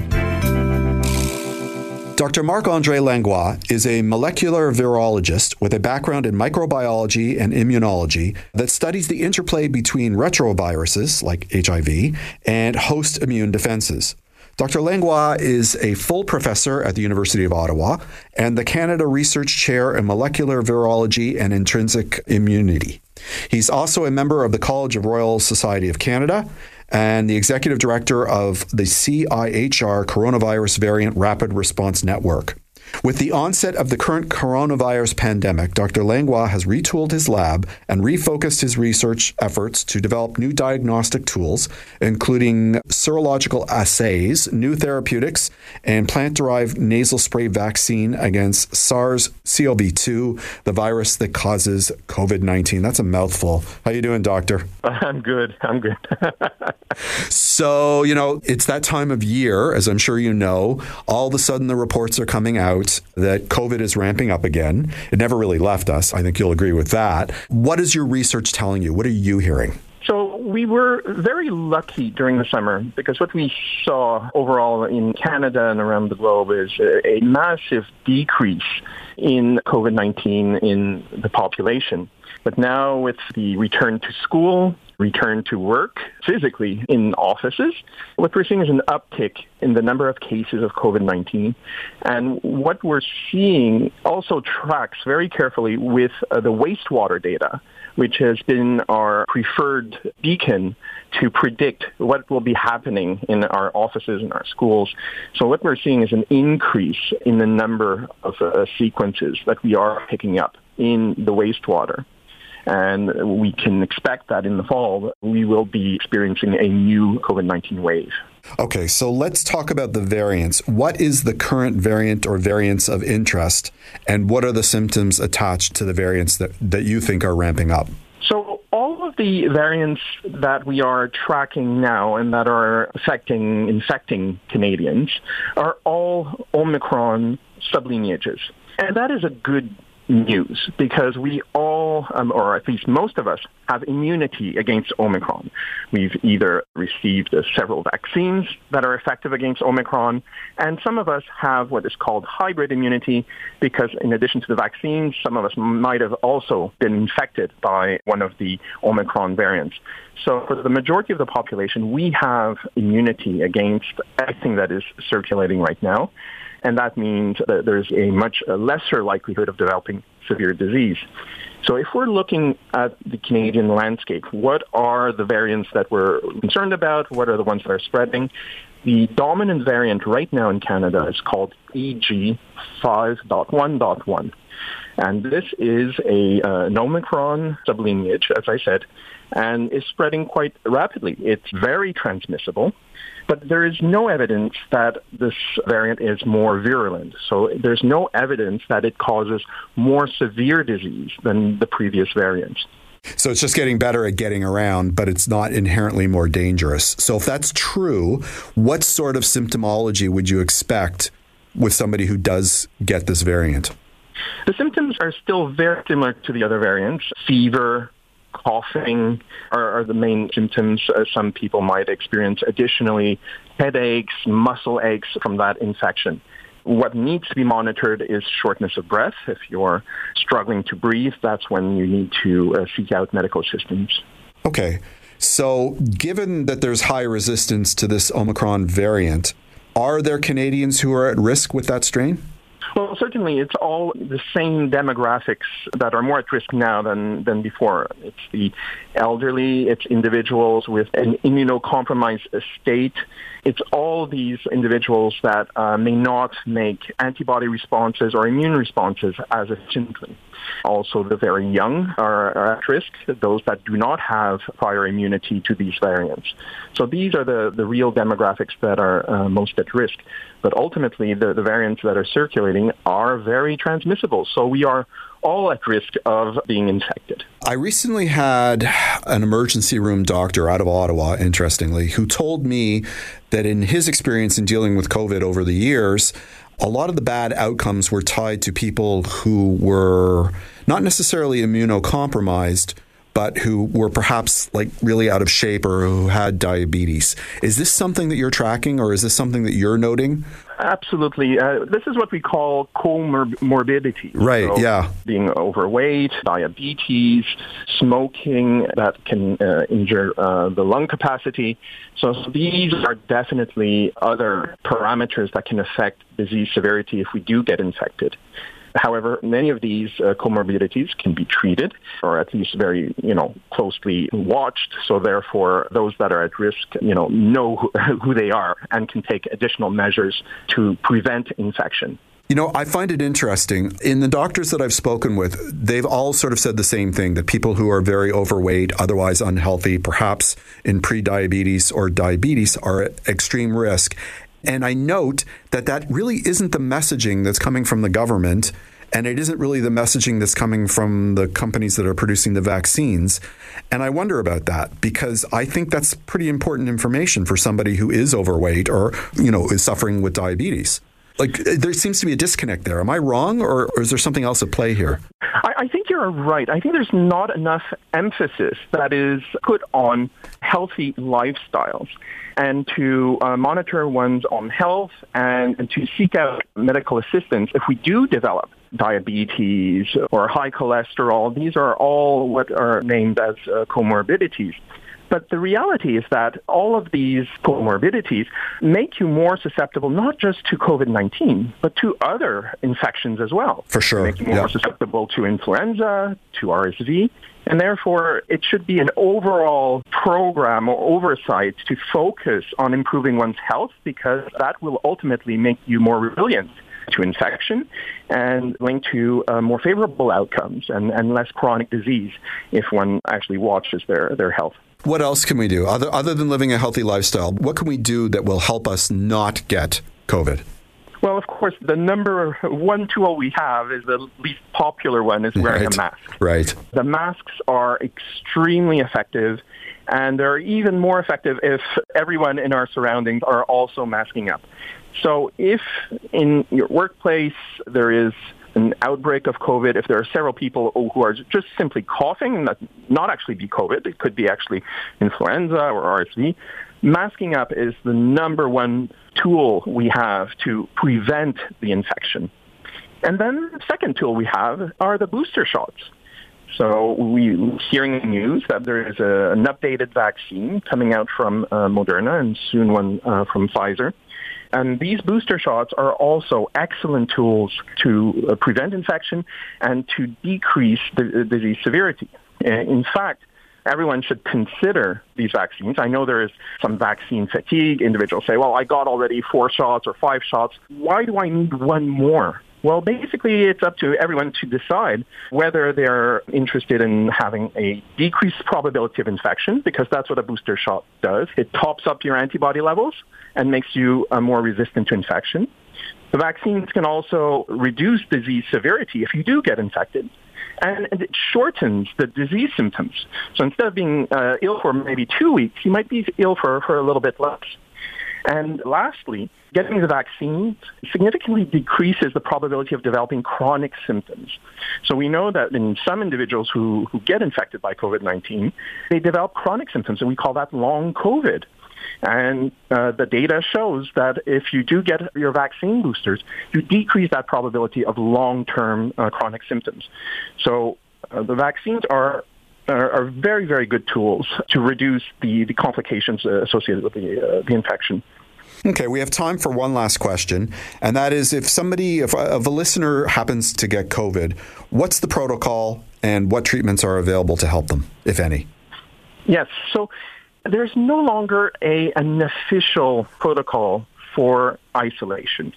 Dr. Marc Andre Langlois is a molecular virologist with a background in microbiology and immunology that studies the interplay between retroviruses, like HIV, and host immune defenses. Dr. Langlois is a full professor at the University of Ottawa and the Canada Research Chair in Molecular Virology and Intrinsic Immunity. He's also a member of the College of Royal Society of Canada and the executive director of the CIHR Coronavirus Variant Rapid Response Network. With the onset of the current coronavirus pandemic, Dr. Langlois has retooled his lab and refocused his research efforts to develop new diagnostic tools, including serological assays, new therapeutics, and plant derived nasal spray vaccine against SARS CoV 2, the virus that causes COVID 19. That's a mouthful. How you doing, doctor? I'm good. I'm good. so, you know, it's that time of year, as I'm sure you know. All of a sudden, the reports are coming out out that COVID is ramping up again. It never really left us. I think you'll agree with that. What is your research telling you? What are you hearing? So we were very lucky during the summer because what we saw overall in Canada and around the globe is a, massive decrease in COVID-19 in the population. But now with the return to school, return to work physically in offices, what we're seeing is an uptick in the number of cases of COVID-19. And what we're seeing also tracks very carefully with uh, the wastewater data, which has been our preferred beacon to predict what will be happening in our offices and our schools. So what we're seeing is an increase in the number of uh, sequences that we are picking up in the wastewater. And we can expect that in the fall, we will be experiencing a new COVID-19 wave. Okay, so let's talk about the variants. What is the current variant or variants of interest, and what are the symptoms attached to the variants that, that you think are ramping up? So all of the variants that we are tracking now and that are affecting, infecting Canadians are all Omicron sublineages. And that is a good news because we all, um, or at least most of us, have immunity against Omicron. We've either received uh, several vaccines that are effective against Omicron, and some of us have what is called hybrid immunity because in addition to the vaccines, some of us might have also been infected by one of the Omicron variants. So for the majority of the population, we have immunity against everything that is circulating right now and that means that there's a much lesser likelihood of developing severe disease. So if we're looking at the Canadian landscape, what are the variants that we're concerned about? What are the ones that are spreading? The dominant variant right now in Canada is called EG5.1.1. And this is a, uh, Omicron sublineage, as I said, and is spreading quite rapidly. It's very transmissible, but there is no evidence that this variant is more virulent. So there's no evidence that it causes more severe disease than the previous variants. So it's just getting better at getting around, but it's not inherently more dangerous. So if that's true, what sort of symptomology would you expect with somebody who does get this variant? The symptoms are still very similar to the other variants. Fever, coughing are, are the main symptoms uh, some people might experience. Additionally, headaches, muscle aches from that infection. What needs to be monitored is shortness of breath. If you're struggling to breathe, that's when you need to uh, seek out medical assistance. Okay. So, given that there's high resistance to this Omicron variant, are there Canadians who are at risk with that strain? Well, certainly it's all the same demographics that are more at risk now than, than before. It's the elderly, it's individuals with an immunocompromised state. It's all these individuals that uh, may not make antibody responses or immune responses as efficiently. Also, the very young are, are at risk, those that do not have prior immunity to these variants. So these are the, the real demographics that are uh, most at risk. But ultimately, the, the variants that are circulating are very transmissible. So we are all at risk of being infected. I recently had an emergency room doctor out of Ottawa, interestingly, who told me that in his experience in dealing with COVID over the years, a lot of the bad outcomes were tied to people who were not necessarily immunocompromised, but who were perhaps like really out of shape or who had diabetes. Is this something that you're tracking or is this something that you're noting? Absolutely. Uh, this is what we call comorbidity. Right, so yeah. Being overweight, diabetes, smoking that can uh, injure uh, the lung capacity. So, so these are definitely other parameters that can affect disease severity if we do get infected. However, many of these uh, comorbidities can be treated or at least very, you know, closely watched. So therefore, those that are at risk, you know, know who, who they are and can take additional measures to prevent infection. You know, I find it interesting. In the doctors that I've spoken with, they've all sort of said the same thing that people who are very overweight, otherwise unhealthy, perhaps in prediabetes or diabetes, are at extreme risk. And I note that that really isn't the messaging that's coming from the government. And it isn't really the messaging that's coming from the companies that are producing the vaccines. And I wonder about that because I think that's pretty important information for somebody who is overweight or, you know, is suffering with diabetes. Like, there seems to be a disconnect there. Am I wrong, or, or is there something else at play here? I, I think you're right. I think there's not enough emphasis that is put on healthy lifestyles and to uh, monitor one's own health and, and to seek out medical assistance if we do develop diabetes or high cholesterol. These are all what are named as uh, comorbidities. But the reality is that all of these comorbidities make you more susceptible not just to COVID-19, but to other infections as well. For sure. Make you more yeah. susceptible to influenza, to RSV. And therefore, it should be an overall program or oversight to focus on improving one's health because that will ultimately make you more resilient to infection and linked to uh, more favorable outcomes and, and less chronic disease if one actually watches their, their health. What else can we do other, other than living a healthy lifestyle? What can we do that will help us not get COVID? Well, of course, the number one tool we have is the least popular one is wearing right. a mask. Right. The masks are extremely effective, and they're even more effective if everyone in our surroundings are also masking up. So if in your workplace there is an outbreak of COVID, if there are several people who are just simply coughing, not, not actually be COVID, it could be actually influenza or RSV, masking up is the number one tool we have to prevent the infection. And then the second tool we have are the booster shots. So we're hearing the news that there is a, an updated vaccine coming out from uh, Moderna and soon one uh, from Pfizer And these booster shots are also excellent tools to uh, prevent infection and to decrease the, the disease severity. In fact, everyone should consider these vaccines. I know there is some vaccine fatigue. Individuals say, well, I got already four shots or five shots. Why do I need one more? Well, basically, it's up to everyone to decide whether they're interested in having a decreased probability of infection, because that's what a booster shot does. It tops up your antibody levels and makes you uh, more resistant to infection. The vaccines can also reduce disease severity if you do get infected and it shortens the disease symptoms. So instead of being uh, ill for maybe two weeks, you might be ill for, for a little bit less. And lastly, getting the vaccine significantly decreases the probability of developing chronic symptoms. So we know that in some individuals who, who get infected by COVID-19, they develop chronic symptoms, and we call that long COVID. And uh, the data shows that if you do get your vaccine boosters, you decrease that probability of long-term uh, chronic symptoms. So uh, the vaccines are are, very, very good tools to reduce the, the complications uh, associated with the, uh, the infection. Okay, we have time for one last question, and that is if somebody, if a, if a listener happens to get COVID, what's the protocol and what treatments are available to help them, if any? Yes, so there's no longer a, an official protocol for isolation.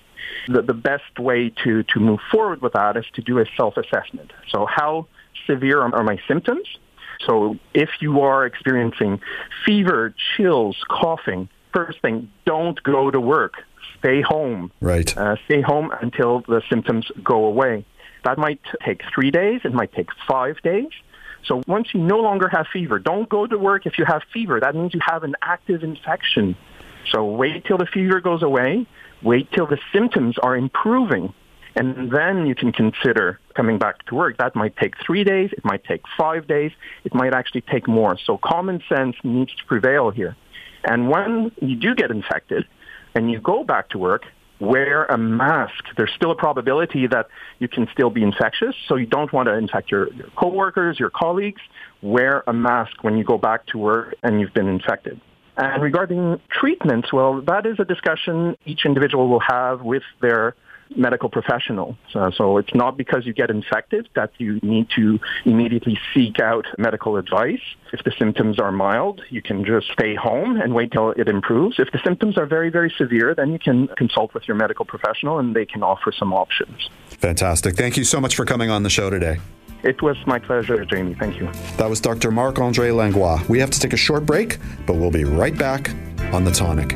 The, the best way to, to move forward with that is to do a self-assessment. So how severe are my symptoms? So if you are experiencing fever, chills, coughing, first thing, don't go to work. Stay home. Right. Uh, stay home until the symptoms go away. That might take three days. It might take five days. So once you no longer have fever, don't go to work if you have fever. That means you have an active infection. So wait till the fever goes away. Wait till the symptoms are improving. And then you can consider coming back to work. That might take three days. It might take five days. It might actually take more. So common sense needs to prevail here. And when you do get infected and you go back to work, wear a mask. There's still a probability that you can still be infectious, so you don't want to infect your, your coworkers, your colleagues. Wear a mask when you go back to work and you've been infected. And regarding treatments, well, that is a discussion each individual will have with their medical professional. So, so, it's not because you get infected that you need to immediately seek out medical advice. If the symptoms are mild, you can just stay home and wait till it improves. If the symptoms are very, very severe, then you can consult with your medical professional and they can offer some options. Fantastic. Thank you so much for coming on the show today. It was my pleasure, Jamie. Thank you. That was Dr. Marc Andre Langlois. We have to take a short break, but we'll be right back on The Tonic.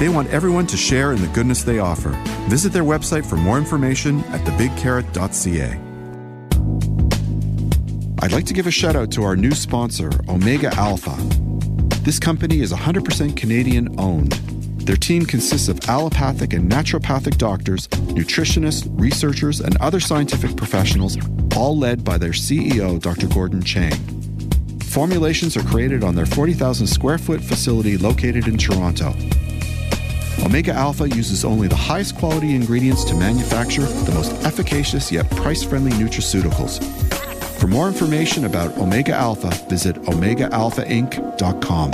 They want everyone to share in the goodness they offer. Visit their website for more information at thebigcarrot.ca. I'd like to give a shout out to our new sponsor, Omega Alpha. This company is 100% Canadian owned. Their team consists of allopathic and naturopathic doctors, nutritionists, researchers, and other scientific professionals, all led by their CEO, Dr. Gordon Chang. Formulations are created on their 40,000 square foot facility located in Toronto. Omega Alpha uses only the highest quality ingredients to manufacture the most efficacious yet price friendly nutraceuticals. For more information about Omega Alpha, visit OmegaAlphaInc.com.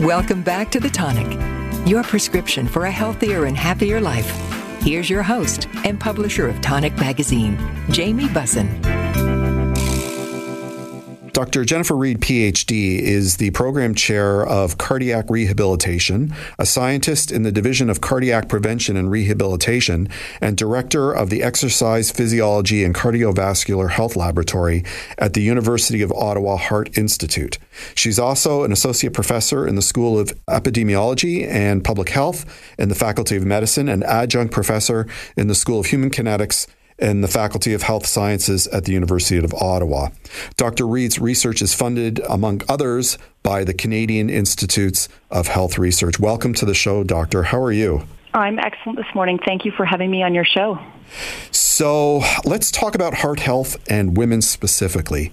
Welcome back to The Tonic, your prescription for a healthier and happier life. Here's your host and publisher of Tonic Magazine, Jamie Bussin. Dr. Jennifer Reed, PhD, is the program chair of cardiac rehabilitation, a scientist in the Division of Cardiac Prevention and Rehabilitation, and director of the Exercise Physiology and Cardiovascular Health Laboratory at the University of Ottawa Heart Institute. She's also an associate professor in the School of Epidemiology and Public Health in the Faculty of Medicine and adjunct professor in the School of Human Kinetics in the Faculty of Health Sciences at the University of Ottawa. Dr. Reed's research is funded, among others, by the Canadian Institutes of Health Research. Welcome to the show, Doctor. How are you? I'm excellent this morning. Thank you for having me on your show. So let's talk about heart health and women specifically.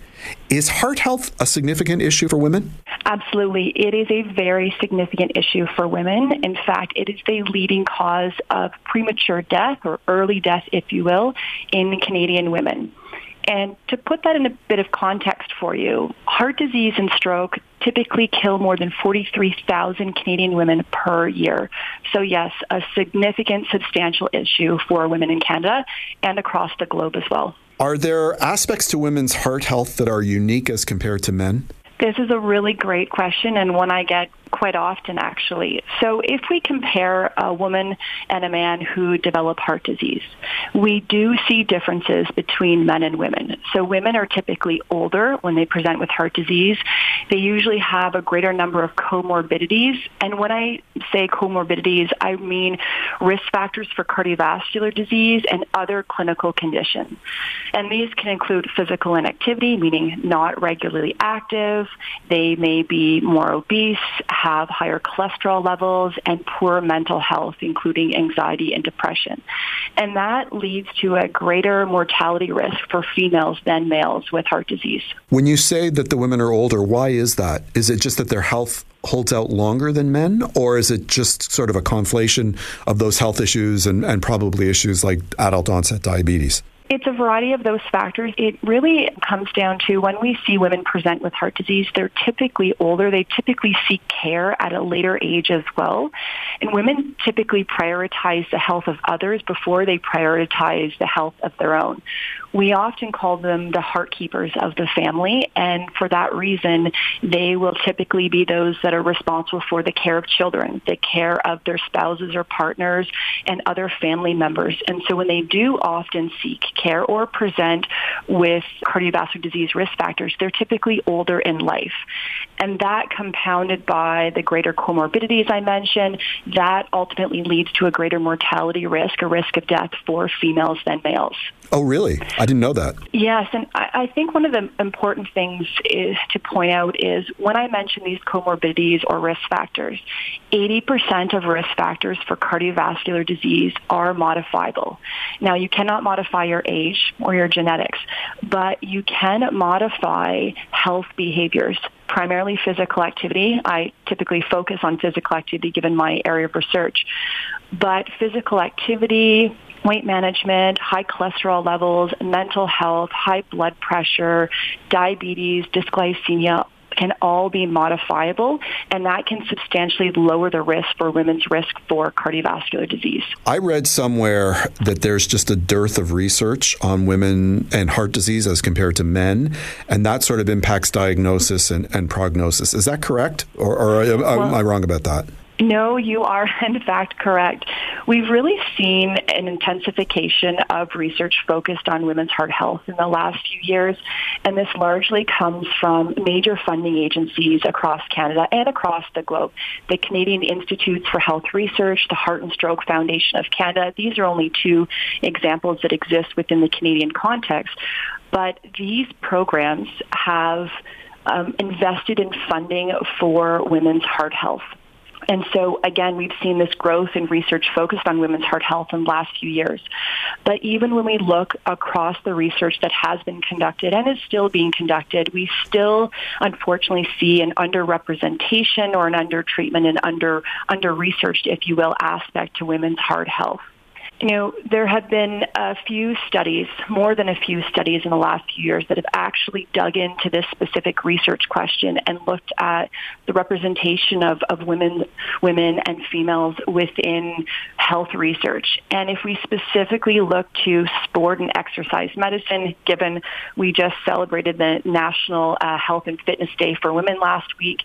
Is heart health a significant issue for women? Absolutely. It is a very significant issue for women. In fact, it is the leading cause of premature death or early death, if you will, in Canadian women. And to put that in a bit of context for you, heart disease and stroke typically kill more than 43,000 Canadian women per year. So yes, a significant, substantial issue for women in Canada and across the globe as well. Are there aspects to women's heart health that are unique as compared to men? This is a really great question and one I get quite often, actually. So if we compare a woman and a man who develop heart disease, we do see differences between men and women. So women are typically older when they present with heart disease. They usually have a greater number of comorbidities. And when I say comorbidities, I mean risk factors for cardiovascular disease and other clinical conditions. And these can include physical inactivity, meaning not regularly active. They may be more obese, have higher cholesterol levels and poor mental health, including anxiety and depression. And that leads to a greater mortality risk for females than males with heart disease. When you say that the women are older, why is that? Is it just that their health holds out longer than men, or is it just sort of a conflation of those health issues and, and probably issues like adult onset diabetes? It's a variety of those factors. It really comes down to when we see women present with heart disease, they're typically older. They typically seek care at a later age as well. And women typically prioritize the health of others before they prioritize the health of their own. We often call them the heart keepers of the family, and for that reason, they will typically be those that are responsible for the care of children, the care of their spouses or partners, and other family members. And so when they do often seek care or present with cardiovascular disease risk factors, they're typically older in life. And that compounded by the greater comorbidities I mentioned, that ultimately leads to a greater mortality risk, a risk of death for females than males. Oh, really? I didn't know that. Yes, and I, I think one of the important things is to point out is when I mention these comorbidities or risk factors, 80% of risk factors for cardiovascular disease are modifiable. Now, you cannot modify your age or your genetics, but you can modify health behaviors primarily physical activity. I typically focus on physical activity given my area of research. But physical activity, weight management, high cholesterol levels, mental health, high blood pressure, diabetes, dysglycemia, can all be modifiable, and that can substantially lower the risk for women's risk for cardiovascular disease. I read somewhere that there's just a dearth of research on women and heart disease as compared to men, and that sort of impacts diagnosis and, and prognosis. Is that correct? Or, or am, well, am I wrong about that? No, you are in fact correct. We've really seen an intensification of research focused on women's heart health in the last few years, and this largely comes from major funding agencies across Canada and across the globe. The Canadian Institutes for Health Research, the Heart and Stroke Foundation of Canada, these are only two examples that exist within the Canadian context, but these programs have um, invested in funding for women's heart health. And so again, we've seen this growth in research focused on women's heart health in the last few years. But even when we look across the research that has been conducted and is still being conducted, we still unfortunately see an underrepresentation or an undertreatment and under under researched, if you will, aspect to women's heart health. You know, there have been a few studies, more than a few studies in the last few years that have actually dug into this specific research question and looked at the representation of, of women, women and females within health research. And if we specifically look to sport and exercise medicine, given we just celebrated the National uh, Health and Fitness Day for Women last week,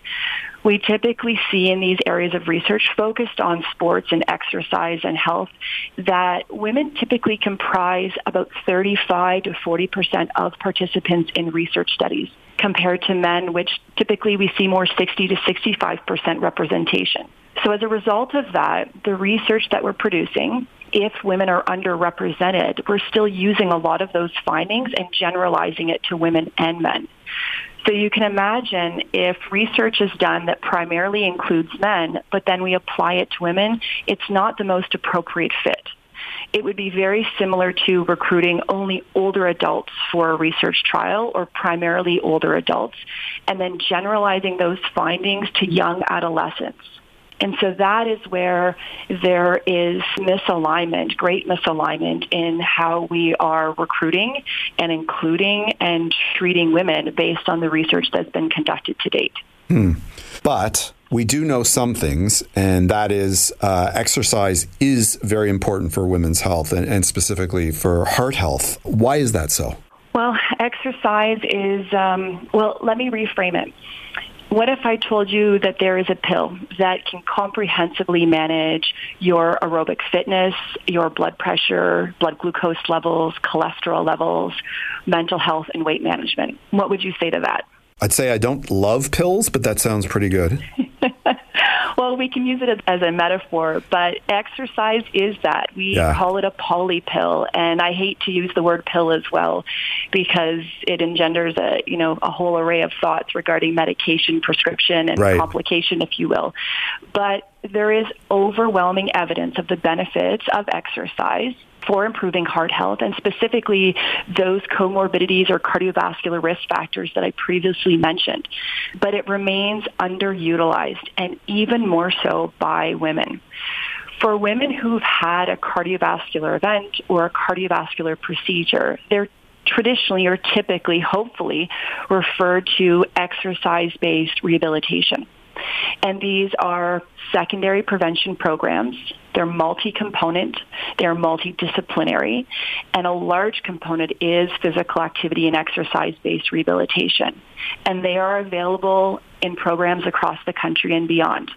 we typically see in these areas of research focused on sports and exercise and health that women typically comprise about 35 to 40 percent of participants in research studies compared to men, which typically we see more 60 to 65 percent representation. So as a result of that, the research that we're producing if women are underrepresented, we're still using a lot of those findings and generalizing it to women and men. So you can imagine if research is done that primarily includes men, but then we apply it to women, it's not the most appropriate fit. It would be very similar to recruiting only older adults for a research trial or primarily older adults, and then generalizing those findings to young adolescents. And so that is where there is misalignment, great misalignment in how we are recruiting and including and treating women based on the research that's been conducted to date. Hmm. But we do know some things, and that is uh, exercise is very important for women's health and, and, specifically for heart health. Why is that so? Well, exercise is, um, well, let me reframe it. What if I told you that there is a pill that can comprehensively manage your aerobic fitness, your blood pressure, blood glucose levels, cholesterol levels, mental health, and weight management? What would you say to that? I'd say I don't love pills, but that sounds pretty good. well, we can use it as a metaphor, but exercise is that. We yeah. call it a poly pill, and I hate to use the word pill as well because it engenders a you know a whole array of thoughts regarding medication, prescription, and right. complication, if you will. But there is overwhelming evidence of the benefits of exercise for improving heart health and specifically those comorbidities or cardiovascular risk factors that I previously mentioned. But it remains underutilized and even more so by women. For women who've had a cardiovascular event or a cardiovascular procedure, they're traditionally or typically, hopefully, referred to exercise-based rehabilitation. And these are secondary prevention programs. They're multi-component, they're multidisciplinary, and a large component is physical activity and exercise-based rehabilitation. And they are available in programs across the country and beyond.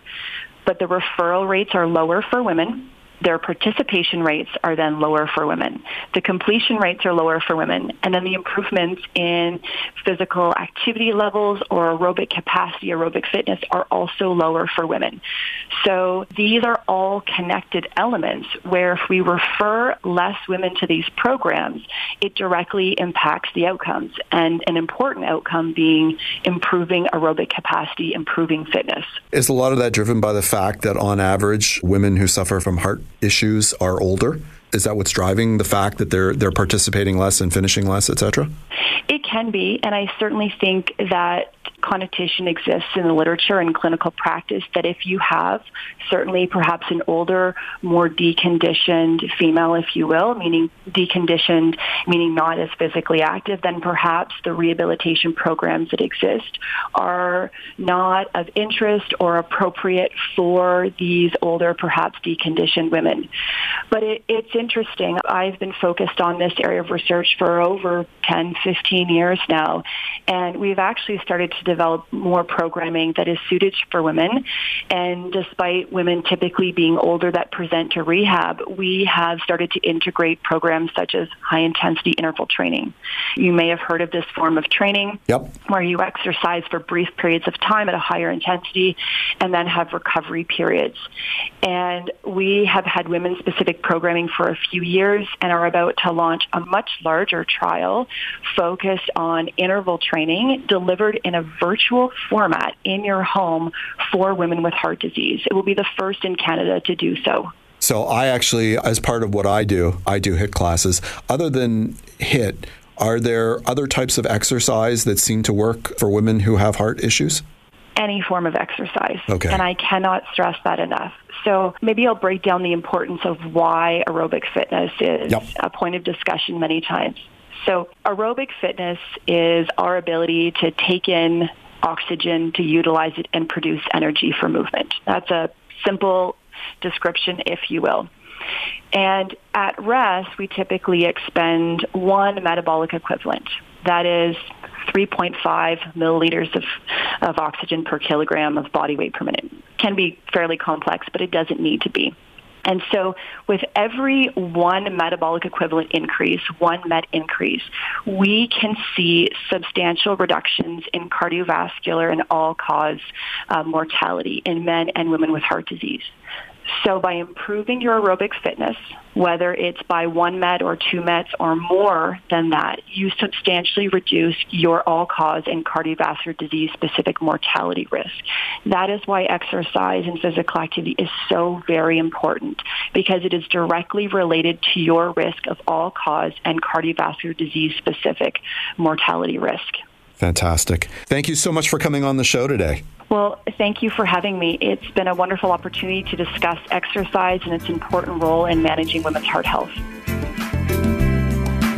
But the referral rates are lower for women their participation rates are then lower for women. The completion rates are lower for women. And then the improvements in physical activity levels or aerobic capacity, aerobic fitness are also lower for women. So these are all connected elements where if we refer less women to these programs, it directly impacts the outcomes. And an important outcome being improving aerobic capacity, improving fitness. Is a lot of that driven by the fact that on average, women who suffer from heart issues are older? Is that what's driving the fact that they're they're participating less and finishing less, et cetera? It can be, and I certainly think that connotation exists in the literature and clinical practice that if you have certainly perhaps an older, more deconditioned female, if you will, meaning deconditioned, meaning not as physically active, then perhaps the rehabilitation programs that exist are not of interest or appropriate for these older, perhaps deconditioned women. But it, it's interesting. I've been focused on this area of research for over 10, 15 years now, and we've actually started to develop more programming that is suited for women. And despite women typically being older that present to rehab, we have started to integrate programs such as high intensity interval training. You may have heard of this form of training yep. where you exercise for brief periods of time at a higher intensity and then have recovery periods. And we have had women specific programming for a few years and are about to launch a much larger trial focused on interval training delivered in a virtual format in your home for women with heart disease. It will be the first in Canada to do so. So I actually, as part of what I do, I do HIIT classes. Other than HIIT, are there other types of exercise that seem to work for women who have heart issues? Any form of exercise. Okay. And I cannot stress that enough. So maybe I'll break down the importance of why aerobic fitness is yep. a point of discussion many times. So aerobic fitness is our ability to take in oxygen, to utilize it and produce energy for movement. That's a simple description, if you will. And at rest, we typically expend one metabolic equivalent. That is 3.5 milliliters of, of oxygen per kilogram of body weight per minute. Can be fairly complex, but it doesn't need to be. And so with every one metabolic equivalent increase, one MET increase, we can see substantial reductions in cardiovascular and all-cause uh, mortality in men and women with heart disease. So by improving your aerobic fitness, whether it's by one met or two mets or more than that, you substantially reduce your all-cause and cardiovascular disease-specific mortality risk. That is why exercise and physical activity is so very important because it is directly related to your risk of all-cause and cardiovascular disease-specific mortality risk. Fantastic. Thank you so much for coming on the show today. Well, thank you for having me. It's been a wonderful opportunity to discuss exercise and its important role in managing women's heart health.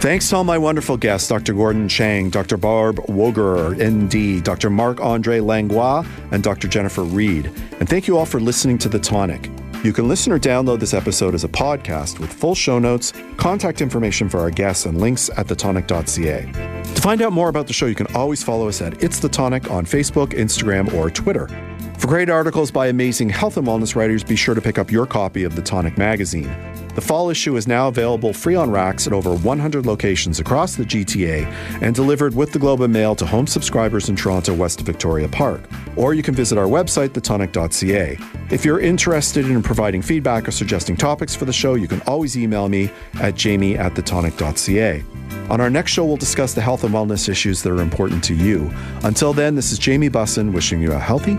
Thanks to all my wonderful guests, Dr. Gordon Chang, Dr. Barb Woegerer, ND, Dr. Marc-Andre Langlois, and Dr. Jennifer Reed. And thank you all for listening to The Tonic. You can listen or download this episode as a podcast with full show notes, contact information for our guests, and links at thetonic.ca. To find out more about the show, you can always follow us at It's the Tonic on Facebook, Instagram, or Twitter. For great articles by amazing health and wellness writers, be sure to pick up your copy of the Tonic magazine. The fall issue is now available free on racks at over 100 locations across the GTA and delivered with the Globe and Mail to home subscribers in Toronto, west of Victoria Park. Or you can visit our website, thetonic.ca. If you're interested in providing feedback or suggesting topics for the show, you can always email me at jamie at thetonic.ca. On our next show, we'll discuss the health and wellness issues that are important to you. Until then, this is Jamie Bussin wishing you a healthy